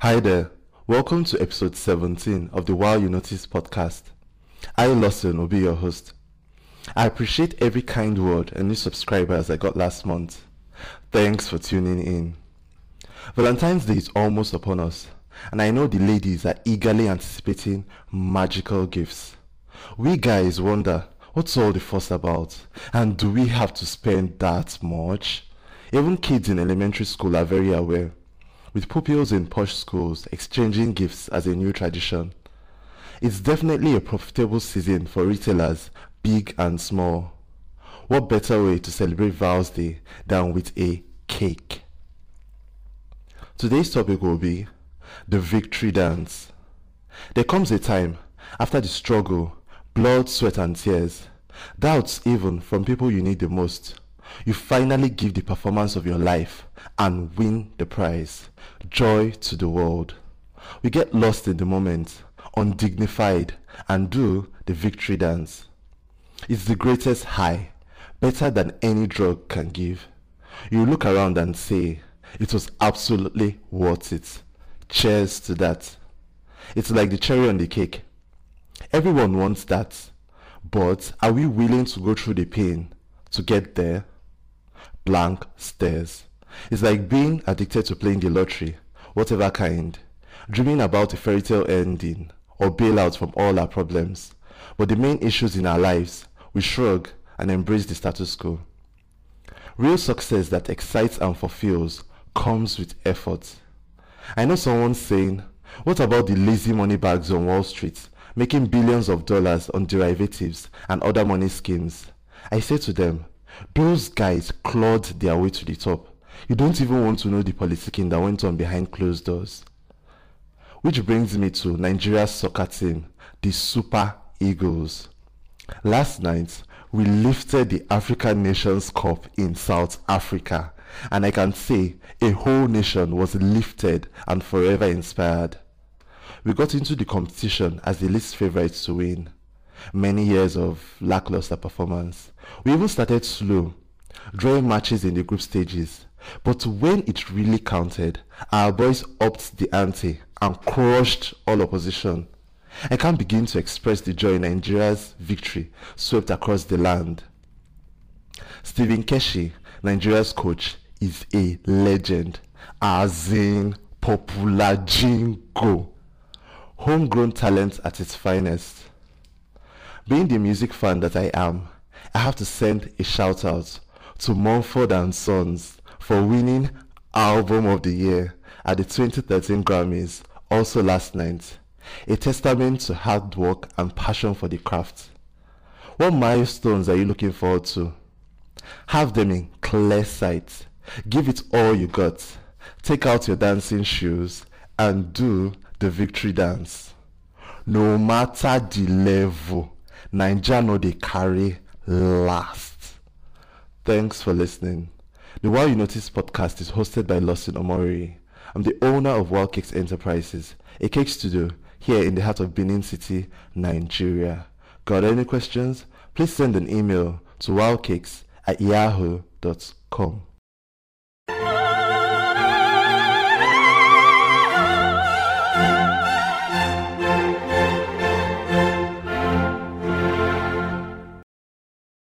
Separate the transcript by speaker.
Speaker 1: Hi there. Welcome to episode 17 of the Wow You Notice podcast. I, Lawson, will be your host. I appreciate every kind word and new subscribers I got last month. Thanks for tuning in. Valentine's Day is almost upon us, and I know the ladies are eagerly anticipating magical gifts. We guys wonder what's all the fuss about, and do we have to spend that much? Even kids in elementary school are very aware, with pupils in posh schools exchanging gifts as a new tradition. It's definitely a profitable season for retailers, big and small. What better way to celebrate Val's Day than with a cake? Today's topic will be the victory dance. There comes a time after the struggle, blood, sweat, and tears, doubts even from people you need the most. You finally give the performance of your life and win the prize. Joy to the world. We get lost in the moment, undignified, and do the victory dance. It's the greatest high, better than any drug can give. You look around and say, it was absolutely worth it. Cheers to that. It's like the cherry on the cake. Everyone wants that. But are we willing to go through the pain to get there? Blank stares. It's like being addicted to playing the lottery, whatever kind, dreaming about a fairy tale ending or bailout from all our problems. But the main issues in our lives, we shrug and embrace the status quo. Real success that excites and fulfills comes with effort. I know someone saying, what about the lazy money bags on Wall Street making billions of dollars on derivatives and other money schemes? I say to them, those guys clawed their way to the top. You don't even want to know the politicking that went on behind closed doors. Which brings me to Nigeria's soccer team, the Super Eagles. Last night, we lifted the African Nations Cup in South Africa, and I can say a whole nation was lifted and forever inspired. We got into the competition as the least favorites to win. Many years of lackluster performance. We even started slow, drawing matches in the group stages. But when it really counted, our boys upped the ante and crushed all opposition. I can't begin to express the joy Nigeria's victory swept across the land. Stephen Keshi, Nigeria's coach, is a legend, as in popular jingo. Homegrown talent at its finest. Being the music fan that I am, I have to send a shout out to Mumford and Sons for winning Album of the Year at the 2013 Grammys also last night. A testament to hard work and passion for the craft. What milestones are you looking forward to? Have them in clear sight. Give it all you got. Take out your dancing shoes and do the victory dance. No matter the level, Naija no dey carry last. Thanks for listening. The Wow You Notice podcast is hosted by Lawson Omori. I'm the owner of Wild Cakes Enterprises, a cake studio here in the heart of Benin City, Nigeria. Got any questions? Please send an email to wildcakes at yahoo.com.